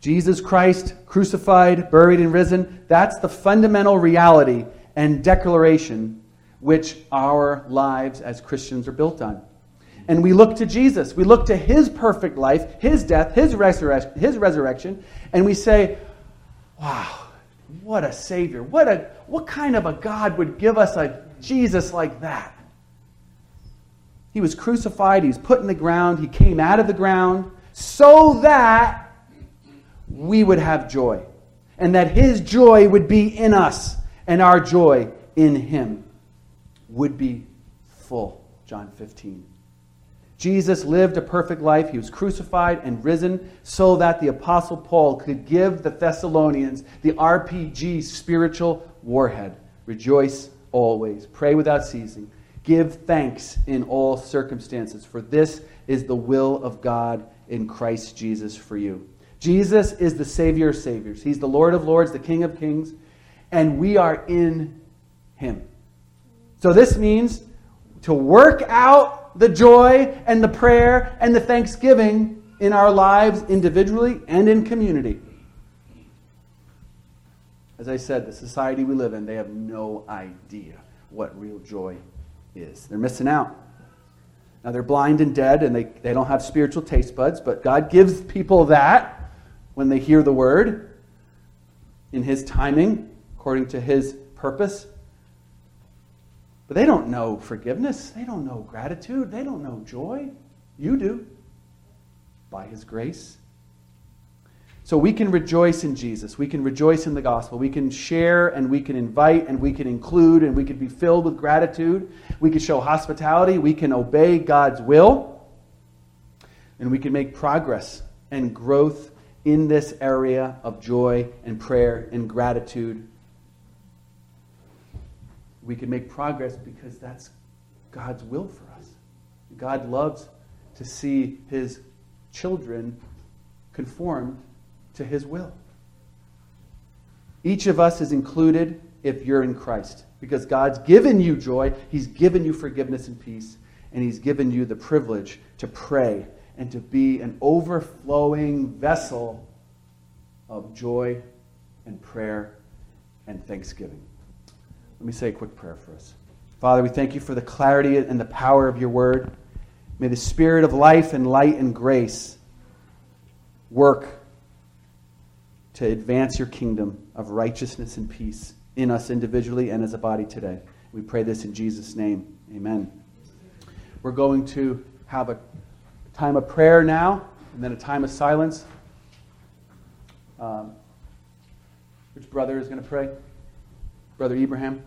Jesus Christ, crucified, buried, and risen, that's the fundamental reality and declaration which our lives as Christians are built on. And we look to Jesus. We look to his perfect life, his death, his, resurrection, his resurrection, and we say, wow, what a Savior. What, a, what kind of a God would give us a Jesus like that? He was crucified, he was put in the ground, he came out of the ground so that we would have joy. And that his joy would be in us and our joy in him would be full. John 15. Jesus lived a perfect life. He was crucified and risen so that the Apostle Paul could give the Thessalonians the RPG spiritual warhead. Rejoice always. Pray without ceasing. Give thanks in all circumstances, for this is the will of God in Christ Jesus for you. Jesus is the Savior of Saviors. He's the Lord of Lords, the King of Kings, and we are in Him. So this means to work out the joy and the prayer and the thanksgiving in our lives individually and in community. As I said, the society we live in, they have no idea what real joy is. They're missing out. Now, they're blind and dead, and they, they don't have spiritual taste buds, but God gives people that when they hear the word in His timing, according to His purpose. But they don't know forgiveness. They don't know gratitude. They don't know joy. You do. By His grace. So we can rejoice in Jesus. We can rejoice in the gospel. We can share and we can invite and we can include and we can be filled with gratitude. We can show hospitality. We can obey God's will. And we can make progress and growth in this area of joy and prayer and gratitude we can make progress because that's God's will for us. God loves to see his children conformed to his will. Each of us is included if you're in Christ because God's given you joy, he's given you forgiveness and peace, and he's given you the privilege to pray and to be an overflowing vessel of joy and prayer and thanksgiving. Let me say a quick prayer for us. Father, we thank you for the clarity and the power of your word. May the spirit of life and light and grace work to advance your kingdom of righteousness and peace in us individually and as a body today. We pray this in Jesus' name. Amen. We're going to have a time of prayer now and then a time of silence. Um, which brother is going to pray? Brother Ibrahim.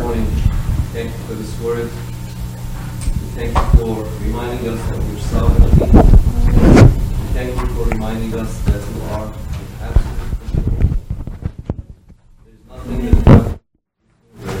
morning. Thank you for this word. Thank you for reminding us that you're sovereign. thank you for reminding us that you are absolutely. There's nothing that